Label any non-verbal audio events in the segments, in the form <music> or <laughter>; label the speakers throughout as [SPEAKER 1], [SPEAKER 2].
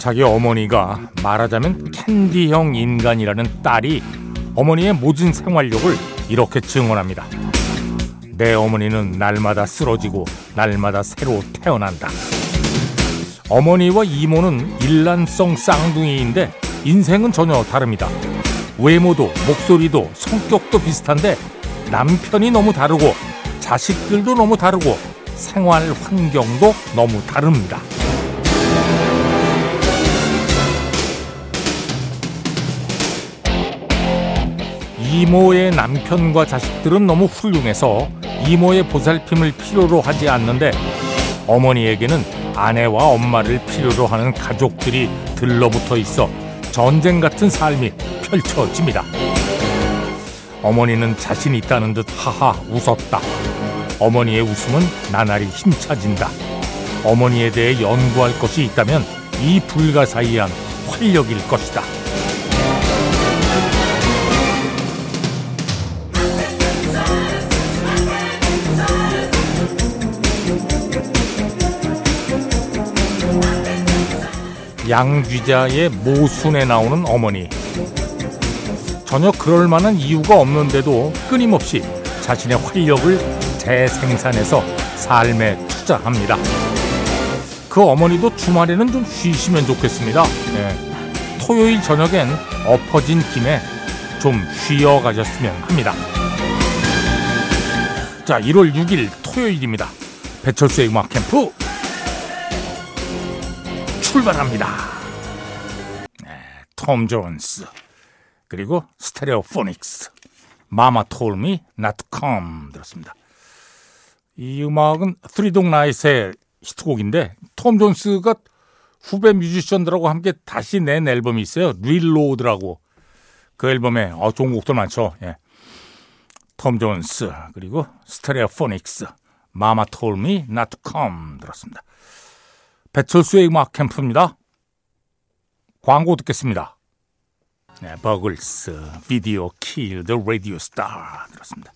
[SPEAKER 1] 자기 어머니가 말하자면 캔디형 인간이라는 딸이 어머니의 모진 생활력을 이렇게 증언합니다. 내 어머니는 날마다 쓰러지고 날마다 새로 태어난다. 어머니와 이모는 일란성 쌍둥이인데 인생은 전혀 다릅니다. 외모도 목소리도 성격도 비슷한데 남편이 너무 다르고 자식들도 너무 다르고 생활 환경도 너무 다릅니다. 이모의 남편과 자식들은 너무 훌륭해서 이모의 보살핌을 필요로 하지 않는데 어머니에게는 아내와 엄마를 필요로 하는 가족들이 들러붙어 있어 전쟁 같은 삶이 펼쳐집니다. 어머니는 자신 있다는 듯 하하 웃었다. 어머니의 웃음은 나날이 힘차진다. 어머니에 대해 연구할 것이 있다면 이 불가사의한 활력일 것이다. 양귀자의 모순에 나오는 어머니. 전혀 그럴 만한 이유가 없는데도 끊임없이 자신의 활력을 재생산해서 삶에 투자합니다. 그 어머니도 주말에는 좀 쉬시면 좋겠습니다. 네. 토요일 저녁엔 엎어진 김에 좀 쉬어 가셨으면 합니다. 자, 1월 6일 토요일입니다. 배철수의 음악 캠프 출발합니다. 네, 톰 존스 그리고 스테레오 포닉스 마마 톨미 come 들었습니다. 이 음악은 Three Dog Night의 히트곡인데 톰 존스가 후배 뮤지션들하고 함께 다시 낸 앨범이 있어요. Reload라고 그 앨범에 어, 좋은 곡들 많죠. 예. 톰 존스 그리고 스테레오 포닉스 마마 톨미 come 들었습니다. 배철수의 음악 캠프입니다. 광고 듣겠습니다. 네, 버글스 Video Killed the Radio Star 들었습니다.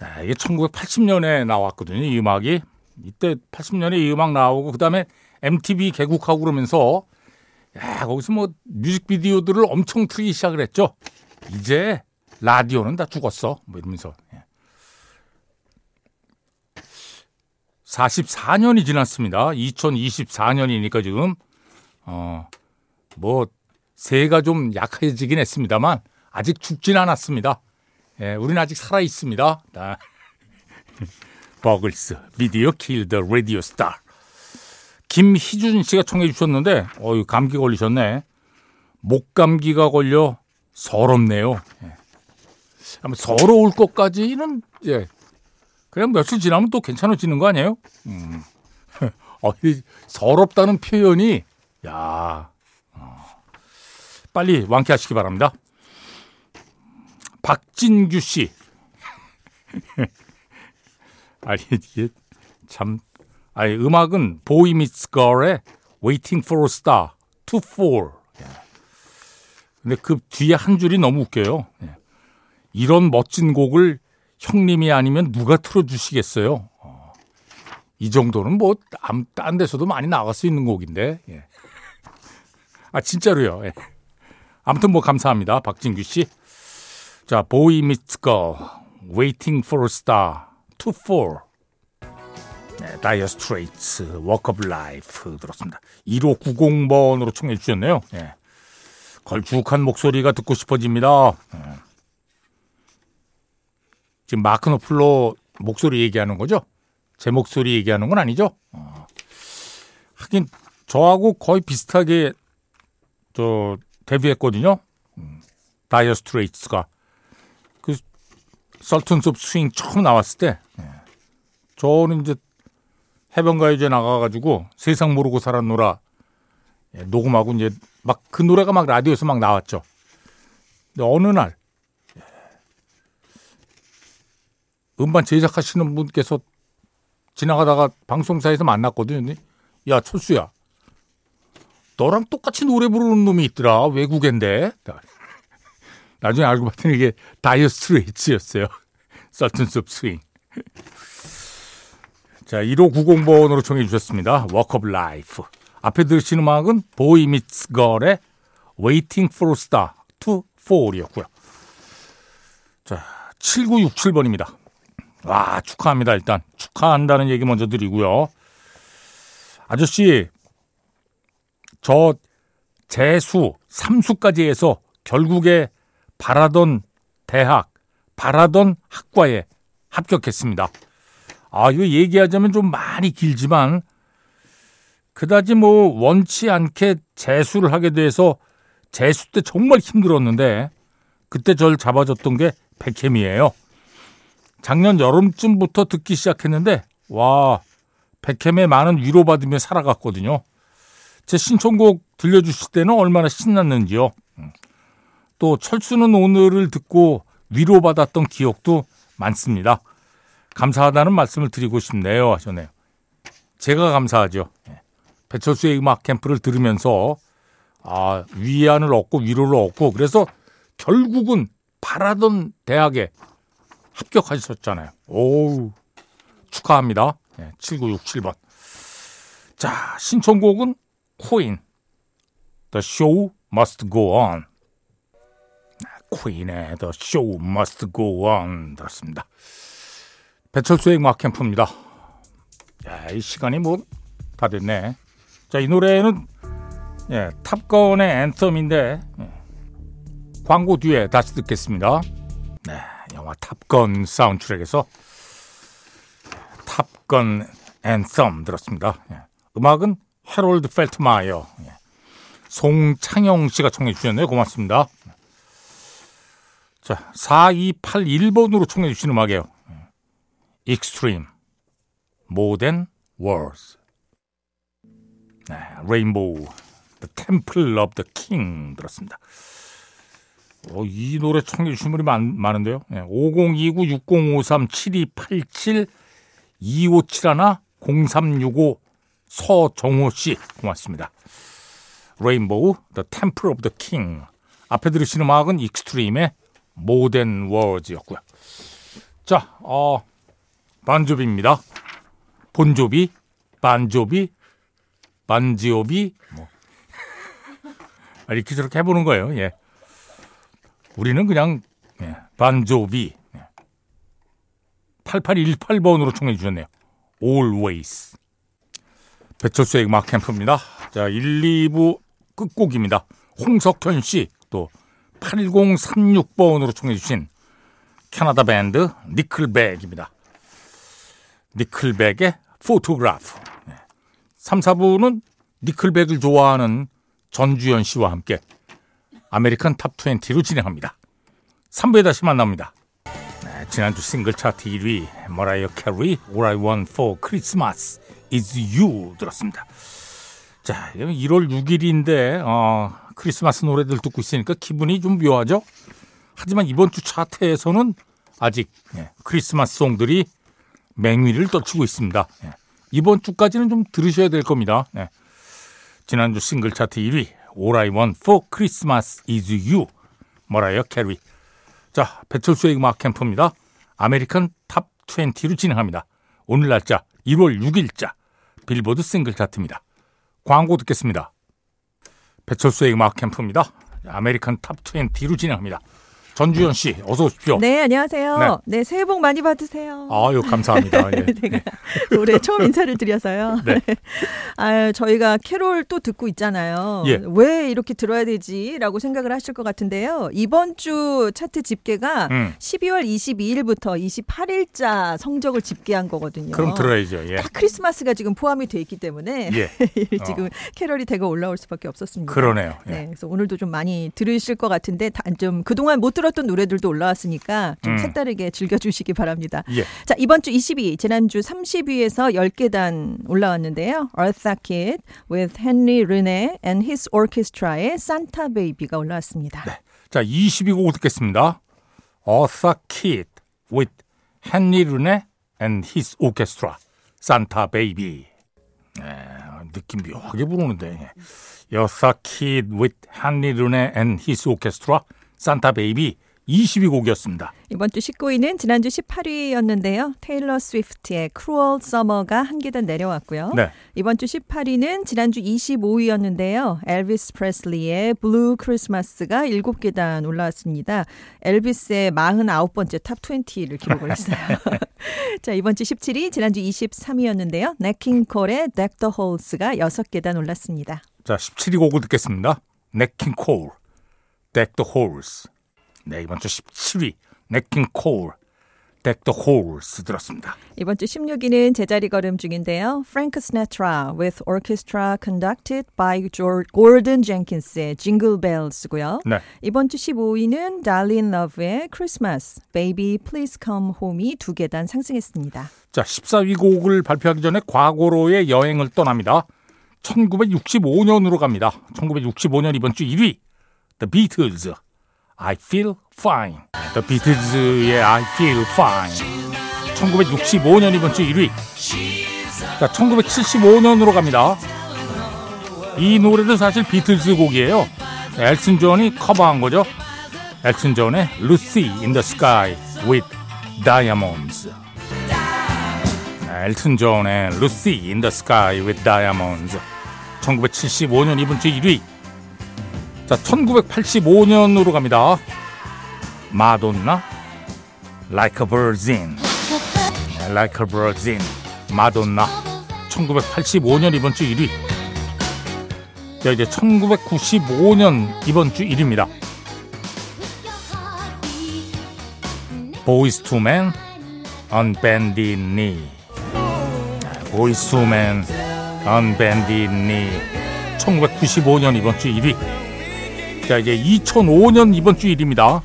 [SPEAKER 1] 네, 이게 1980년에 나왔거든요. 이 음악이 이때 80년에 이 음악 나오고 그다음에 MTV 개국하고 그러면서 야, 거기서 뭐 뮤직비디오들을 엄청 틀기 시작을 했죠. 이제 라디오는 다 죽었어. 뭐 이러면서. 예. 44년이 지났습니다. 2024년이니까 지금 어 뭐 새가 좀 약해지긴 했습니다만 아직 죽진 않았습니다. 예, 우리는 아직 살아 있습니다. <laughs> 버글스 비디오 킬더 라디오 스타 김희준 씨가 청해 주셨는데 어유 감기 걸리셨네. 목 감기가 걸려 서럽네요. 예. 서러울 것까지는 예, 그냥 며칠 지나면 또 괜찮아지는 거 아니에요? 음. <laughs> 어, 서럽다는 표현이 야 어. 빨리 완쾌하시기 바랍니다. 박진규 씨. <laughs> 아니 이게 참 아니 음악은 보이 미츠 걸의 Waiting for a Star to Fall. 예. 근데 그 뒤에 한 줄이 너무 웃겨요. 예. 이런 멋진 곡을 형님이 아니면 누가 틀어주시겠어요? 어. 이 정도는 뭐, 딴 데서도 많이 나갈 수 있는 곡인데. 예. 아, 진짜로요. 예. 아무튼 뭐 감사합니다. 박진규 씨. 자, 보이 미츠거, Waiting for a Star, to Fall. 네, 다이어 스트레이트, Walk of Life 들었습니다. 1590번으로 청해 주셨네요. 예. 걸쭉한 목소리가 듣고 싶어집니다. 예. 지금 마크 노플로 목소리 얘기하는 거죠? 제 목소리 얘기하는 건 아니죠? 어. 하긴 저하고 거의 비슷하게 저 데뷔했거든요. 음. 다이어 스트레이트가 그 Sultans of Swing 처음 나왔을 때 예. 저는 이제 해변가요제 나가가지고 세상 모르고 살았노라 예, 녹음하고 이제 막 그 노래가 막 라디오에서 막 나왔죠. 근데 어느 날 음반 제작하시는 분께서 지나가다가 방송사에서 만났거든요. 야, 철수야. 너랑 똑같이 노래 부르는 놈이 있더라. 외국인데. <laughs> 나중에 알고 봤더니 이게 다이어 스트레이트였어요. Sultans of Swing. 자, 1590번으로 청해 주셨습니다. Walk of Life. 앞에 들으신 음악은 보이 미츠 걸의 Waiting for Star to Fall이었고요. 자, 7967번입니다. 와, 축하합니다. 일단 축하한다는 얘기 먼저 드리고요. 아저씨, 저 재수, 삼수까지 해서 결국에 바라던 대학, 바라던 학과에 합격했습니다. 아, 이거 얘기하자면 좀 많이 길지만 그다지 뭐 원치 않게 재수를 하게 돼서 재수 때 정말 힘들었는데 그때 절 잡아줬던 게 백햄이에요. 작년 여름쯤부터 듣기 시작했는데 와 백햄에 많은 위로받으며 살아갔거든요. 제 신청곡 들려주실 때는 얼마나 신났는지요. 또 철수는 오늘을 듣고 위로받았던 기억도 많습니다. 감사하다는 말씀을 드리고 싶네요 하셨네요. 제가 감사하죠. 예. 배철수의 음악 캠프를 들으면서 아, 위안을 얻고 위로를 얻고 그래서 결국은 바라던 대학에 합격하셨잖아요. 오우 축하합니다. 네, 7967번. 자, 신청곡은 코인 The Show Must Go On. 코인의 The Show Must Go On 들었습니다. 배철수의 음악 캠프입니다. 야, 이 시간이 뭐 다 됐네. 자, 이 노래는 예, 탑건의 앤썸인데 예, 광고 뒤에 다시 듣겠습니다. 네, 영화 탑건 사운드트랙에서 Top Gun Anthem 들었습니다. 예, 음악은 해롤드 펠트마이어, 예, 송창영 씨가 청해 주셨네요. 고맙습니다. 자, 4281번으로 청해 주신 음악이에요. 익스트림, More Than Words. 네, 레인보우, The Temple of the King 들었습니다. 어, 이 노래 청해 주신 분이 많, 많은데요. 네, 5029-6053-7287-2571 0365 서정호 씨 고맙습니다. 레인보우, The Temple of the King. 앞에 들으신 음악은 익스트림의 More Than Words였고요. 자, 어, 반조비입니다. 본조비, 반조비, 반지오비, 뭐. <laughs> 이렇게 저렇게 해보는 거예요. 예. 우리는 그냥, 예, 반조비. 예. 8818번으로 청해 주셨네요. Always. 배철수의 음악 캠프입니다. 자, 1, 2부 끝곡입니다. 홍석현 씨, 또 8036번으로 청해 주신 캐나다 밴드 니클백입니다. 니클백의 Photograph. 3, 4부는 니클백을 좋아하는 전주현 씨와 함께 American Top 20로 진행합니다. 3부에 다시 만납니다. 네, 지난주 싱글 차트 1위 머라이어 캐리 All I Want for Christmas is You 들었습니다. 자, 1월 6일인데 어, 크리스마스 노래들 듣고 있으니까 기분이 좀 묘하죠? 하지만 이번 주 차트에서는 아직 예, 크리스마스 송들이 맹위를 떨치고 있습니다. 예. 이번 주까지는 좀 들으셔야 될 겁니다. 예. 지난주 싱글 차트 1위 All I Want for Christmas is You 머라이어 캐리 자 배철수의 음악 캠프입니다. American Top 20로 진행합니다. 오늘 날짜 1월 6일자 빌보드 싱글 차트입니다. 광고 듣겠습니다. 배철수의 음악 캠프입니다. American Top 20로 진행합니다. 전주현 씨, 어서 오십시오.
[SPEAKER 2] 네, 안녕하세요. 네, 네 새해 복 많이 받으세요.
[SPEAKER 1] 아유, 감사합니다. <laughs> 예.
[SPEAKER 2] 제가 올해 처음 인사를 드려서요. <laughs> 네. <laughs> 아, 저희가 캐롤 또 듣고 있잖아요. 예. 왜 이렇게 들어야 되지라고 생각을 하실 것 같은데요. 이번 주 차트 집계가 음. 12월 22일부터 28일자 성적을 집계한 거거든요.
[SPEAKER 1] 그럼 들어야죠. 예.
[SPEAKER 2] 딱 크리스마스가 지금 포함이 돼 있기 때문에 예. 지금 어. 캐롤이 대거 올라올 수밖에 없었습니다.
[SPEAKER 1] 그러네요.
[SPEAKER 2] 예. 네, 그래서 오늘도 좀 많이 들으실 것 같은데 좀 그동안 못 들었 들었던 노래들도 올라왔으니까 좀 음. 색다르게 즐겨주시기 바랍니다. 예. 자 이번 주 22, 지난주 30위에서 10계단 올라왔는데요. Eartha Kitt with Henry Rene and his orchestra의 Santa Baby가 올라왔습니다. 네.
[SPEAKER 1] 자 22곡 듣겠습니다. Eartha Kitt with Henry Rene and his orchestra Santa Baby. 네, 느낌 묘하게 부르는데. Eartha Kitt with Rene and his orchestra Santa Baby 20위 곡이었습니다.
[SPEAKER 2] 이번 주 19위는 지난주 18위였는데요. 테일러 스위프트의 Cruel Summer가 한 계단 내려왔고요. 네. 이번 주 18위는 지난주 25위였는데요. 엘비스 프레슬리의 Blue Christmas가 7계단 올라왔습니다. 엘비스의 49번째 Top 20를 기록을 했어요. <laughs> 자, 이번 주 17위, 지난주 23위였는데요. 냇 킹 콜의 Deck the Halls가 6계단 올랐습니다.
[SPEAKER 1] 자, 17위 곡을 듣겠습니다. 냇 킹 콜, Deck the Halls. 네, 이번 주 17위 냇 킹 콜 Deck the Halls 들었습니다.
[SPEAKER 2] 이번 주 16위는 제자리 걸음 중인데요. Frank Sinatra with Orchestra conducted by George, Gordon Jenkins의 Jingle Bells고요. 네. 이번 주 15위는 Darlene Love의 Christmas, Baby Please Come Home이 두 계단 상승했습니다.
[SPEAKER 1] 자, 14위 곡을 발표하기 전에 과거로의 여행을 떠납니다. 1965년으로 갑니다. 1965년 이번 주 1위 The Beatles I Feel Fine. The Beatles의 I Feel Fine. 1965년 이번 주 1위. 자, 1975년으로 갑니다. 이 노래도 사실 비틀즈 곡이에요. 엘튼 존이 커버한 거죠. 엘튼 존의 Lucy in the Sky with Diamonds. 엘튼 존의 Lucy in the Sky with Diamonds. 1975년 이번 주 1위. 자, 1985년으로 갑니다. 마돈나, Like a Virgin. Like a Virgin. 마돈나. 1985년 이번 주 1위. 자, 이제 1995년 이번 주 1위입니다. 보이스 투맨, On Bended Knee. 보이스 투맨, On Bended Knee. 1995년 이번 주 1위. 자 이제 2005년 이번 주 1위입니다.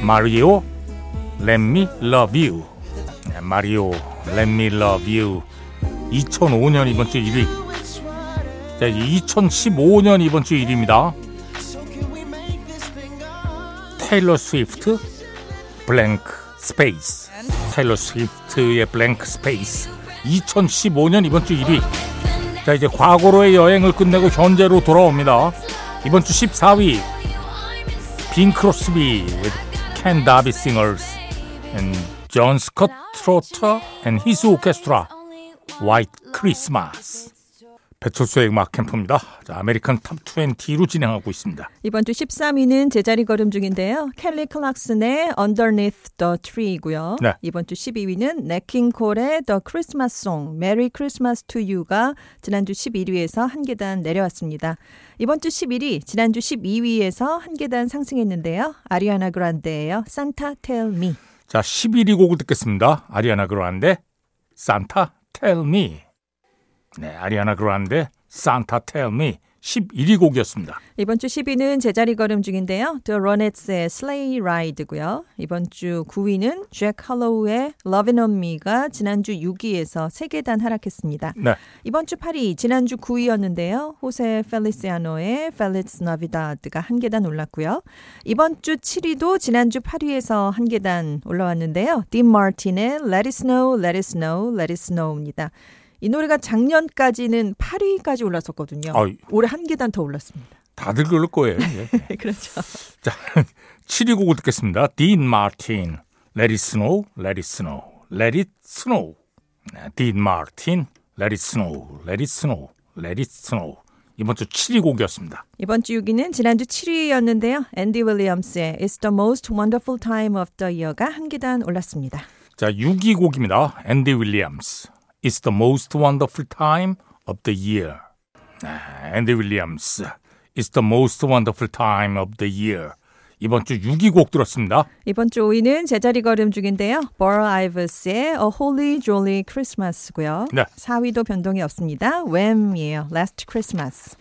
[SPEAKER 1] 마리오 Let Me Love You 네, 마리오 Let Me Love You 2005년 이번 주 1위 자 2015년 이번 주 1위입니다. 테일러 스위프트 Blank Space 테일러 스위프트의 Blank Space 2015년 이번 주 1위 자 이제 과거로의 여행을 끝내고 현재로 돌아옵니다. 이번 주 14위 빈 크로스비 with Ken Darby Singers and John Scott Trotter and his orchestra White Christmas 배철수의 음악 캠프입니다. 자, American Top 20로 진행하고 있습니다.
[SPEAKER 2] 이번 주 13위는 제자리 걸음 중인데요. 켈리 클락슨의 Underneath the Tree고요. 네. 이번 주 12위는 냇 킹 콜의 The Christmas Song, Merry Christmas to You가 지난주 11위에서 한 계단 내려왔습니다. 이번 주 11위, 지난주 12위에서 한 계단 상승했는데요. 아리아나 그란데예요. Santa Tell Me.
[SPEAKER 1] 자, 11위 곡을 듣겠습니다. 아리아나 그란데 Santa Tell Me. 네, 아리아나 그란데 산타 텔미 11위 곡이었습니다.
[SPEAKER 2] 이번 주 10위는 제자리 걸음 중인데요. The Ronettes의 Sleigh Ride고요. 이번 주 9위는 잭 할로우의 Lovin' on Me가 지난주 6위에서 3계단 하락했습니다. 네. 이번 주 8위, 지난주 9위였는데요. 호세 펠리시아노의 Feliz Navidad가 한 계단 올랐고요. 이번 주 7위도 지난주 8위에서 한 계단 올라왔는데요. 딘 마틴의 Let It Snow, Let It Snow, Let It Snow입니다. 이 노래가 작년까지는 8위까지 올랐었거든요. 아, 올해 한 계단 더 올랐습니다.
[SPEAKER 1] 다들 그럴 거예요. <laughs>
[SPEAKER 2] 예. 그렇죠.
[SPEAKER 1] 자, <laughs> 7위 곡을 듣겠습니다. 딘 마틴, Let It Snow, Let It Snow, Let It Snow. 딘 마틴, Let It Snow, Let It Snow, Let It Snow. 이번 주 7위 곡이었습니다.
[SPEAKER 2] 이번 주 6위는 지난주 7위였는데요. 앤디 윌리엄스의 It's the most wonderful time of the year가 한 계단 올랐습니다.
[SPEAKER 1] 자, 6위 곡입니다. 앤디 윌리엄스. It's the most wonderful time of the year. 앤디 윌리엄스. It's the most wonderful time of the year. 이번 주 6위 곡 들었습니다.
[SPEAKER 2] 이번 주 5위는 제자리 걸음 중인데요. 버러 아이버스의 A Holy Jolly Christmas고요. 네. 4위도 변동이 없습니다. Wham이에요. Last Christmas.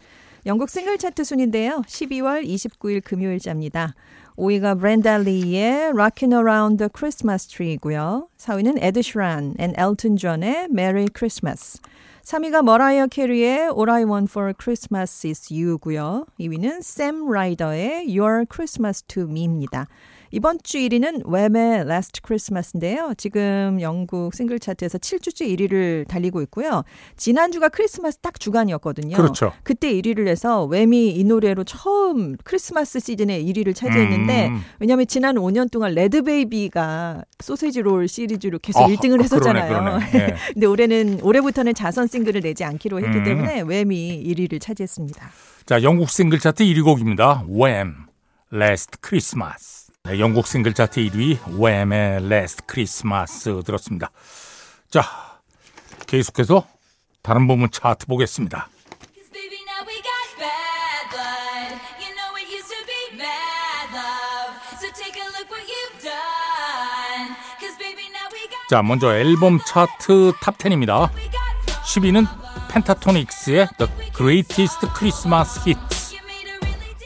[SPEAKER 2] 영국 싱글 차트 순인데요. 12월 29일 금요일자입니다. 5위가 브렌다 리의 Rockin' Around the Christmas Tree고요. 4위는 에드 시런 and 엘튼 존의 Merry Christmas. 3위가 머라이어 캐리의 All I Want for Christmas is You고요. 2위는 샘 라이더의 Your Christmas to Me입니다. 이번 주 1위는 웸의 Last Christmas인데요. 지금 영국 싱글 차트에서 7주째 1위를 달리고 있고요. 지난주가 크리스마스 딱 주간이었거든요.
[SPEAKER 1] 그렇죠.
[SPEAKER 2] 그때 1위를 해서 웸이 이 노래로 처음 크리스마스 시즌에 1위를 차지했는데 음. 왜냐하면 지난 5년 동안 래드베이비가 sausage roll 시리즈로 계속 아, 1등을 했었잖아요. 그러네, 그러네. <laughs> 네. 근데 올해는 올해부터는 자선 싱글을 내지 않기로 했기 음. 때문에 웸이 1위를 차지했습니다.
[SPEAKER 1] 자, 영국 싱글 차트 1위 곡입니다. 웸, Last Christmas. 네, 영국 싱글 차트 1위 웸의 Last Christmas 들었습니다. 자, 계속해서 다른 부분 차트 보겠습니다. 자, 먼저 앨범 차트 Top 10입니다. 10위는 펜타토닉스의 The Greatest Christmas Hits.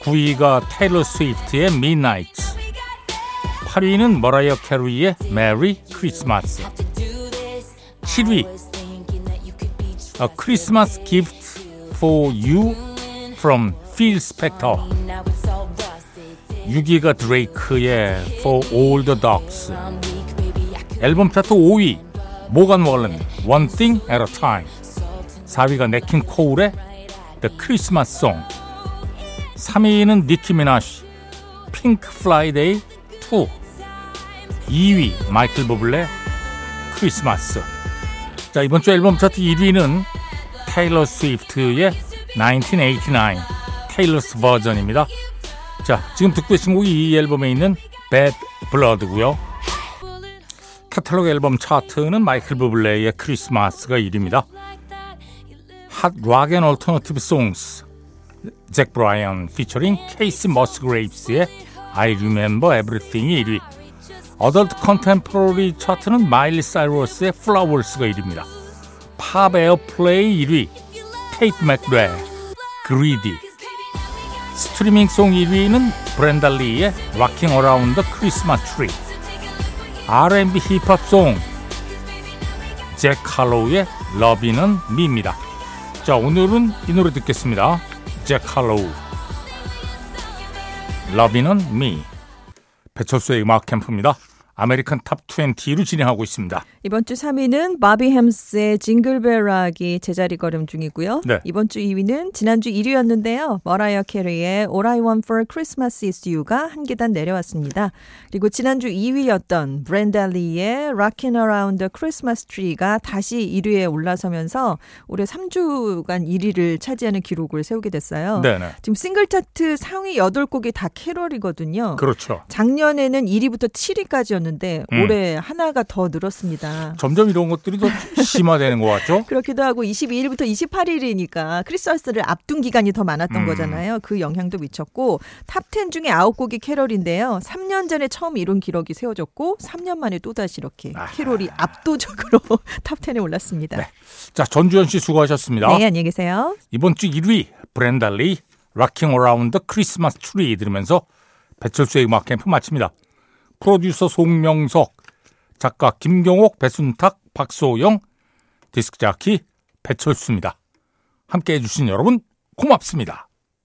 [SPEAKER 1] 9위가 테일러 스위프트의 Midnight 8위는 머라이어 캐리의 Merry Christmas 7위 A Christmas Gift for You from Phil Spector 6위가 드레이크의 For All the Dogs 앨범 차트 5위 모간 월런 One Thing at a Time 4위가 냇 킹 콜의 The Christmas Song 3위는 니키 미나즈 Pink Friday 2 2위 마이클 버블레 크리스마스. 자 이번 주 앨범 차트 1위는 테일러 스위프트의 1989 Taylor's Version입니다. 자 지금 듣고 계신 곡이 이 앨범에 있는 Bad Blood고요. 카탈로그 앨범 차트는 마이클 버블레의 크리스마스가 1위입니다. Hot Rock & Alternative Songs 잭 브라이언 피처링 케이시 머스그레이브스의 I Remember Everything이 1위 Adult Contemporary 차트는 마일리 사이러스의 Flowers가 1위입니다 Pop Airplay 1위 테이트 맥레 Greedy Streaming Song 1위는 브렌다 리의 Rocking Around the Christmas Tree R&B 힙합 송잭 칼로우의 러비는 미입니다 자, 오늘은 이 노래 듣겠습니다. 잭 할로우. Lovin On Me. 배철수의 음악 캠프입니다. American Top 20로 진행하고 있습니다.
[SPEAKER 2] 이번 주 3위는 바비 헬름스의 Jingle Bell Rock이 제자리 걸음 중이고요. 네. 이번 주 2위는 지난주 1위였는데요. 머라이어 캐리의 All I Want for Christmas is You가 한 계단 내려왔습니다. 그리고 지난주 2위였던 브렌다 리의 Rockin' Around the Christmas Tree가 다시 1위에 올라서면서 올해 3주간 1위를 차지하는 기록을 세우게 됐어요. 네네. 지금 싱글 차트 상위 8곡이 다 캐럴이거든요.
[SPEAKER 1] 그렇죠.
[SPEAKER 2] 작년에는 1위부터 7위까지였는데 음. 올해 하나가 더 늘었습니다.
[SPEAKER 1] 점점 이런 것들이 더 심화되는 것 같죠? <laughs>
[SPEAKER 2] 그렇기도 하고 22일부터 28일이니까 크리스마스를 앞둔 기간이 더 많았던 음. 거잖아요. 그 영향도 미쳤고 Top10 중에 9곡이 캐롤인데요. 3년 전에 처음 이룬 기록이 세워졌고 3년 만에 또다시 이렇게 아하. 캐롤이 압도적으로 <laughs> Top 10에 올랐습니다. 네.
[SPEAKER 1] 자, 전주현 씨 수고하셨습니다.
[SPEAKER 2] 네, 안녕히 계세요.
[SPEAKER 1] 이번 주 1위 브렌다 리 Rockin' Around Christmas Tree 들으면서 배철수의 음악 캠프 마칩니다. 프로듀서 송명석, 작가 김경옥, 배순탁, 박소영, 디스크 자키 배철수입니다. 함께 해 주신 여러분 고맙습니다.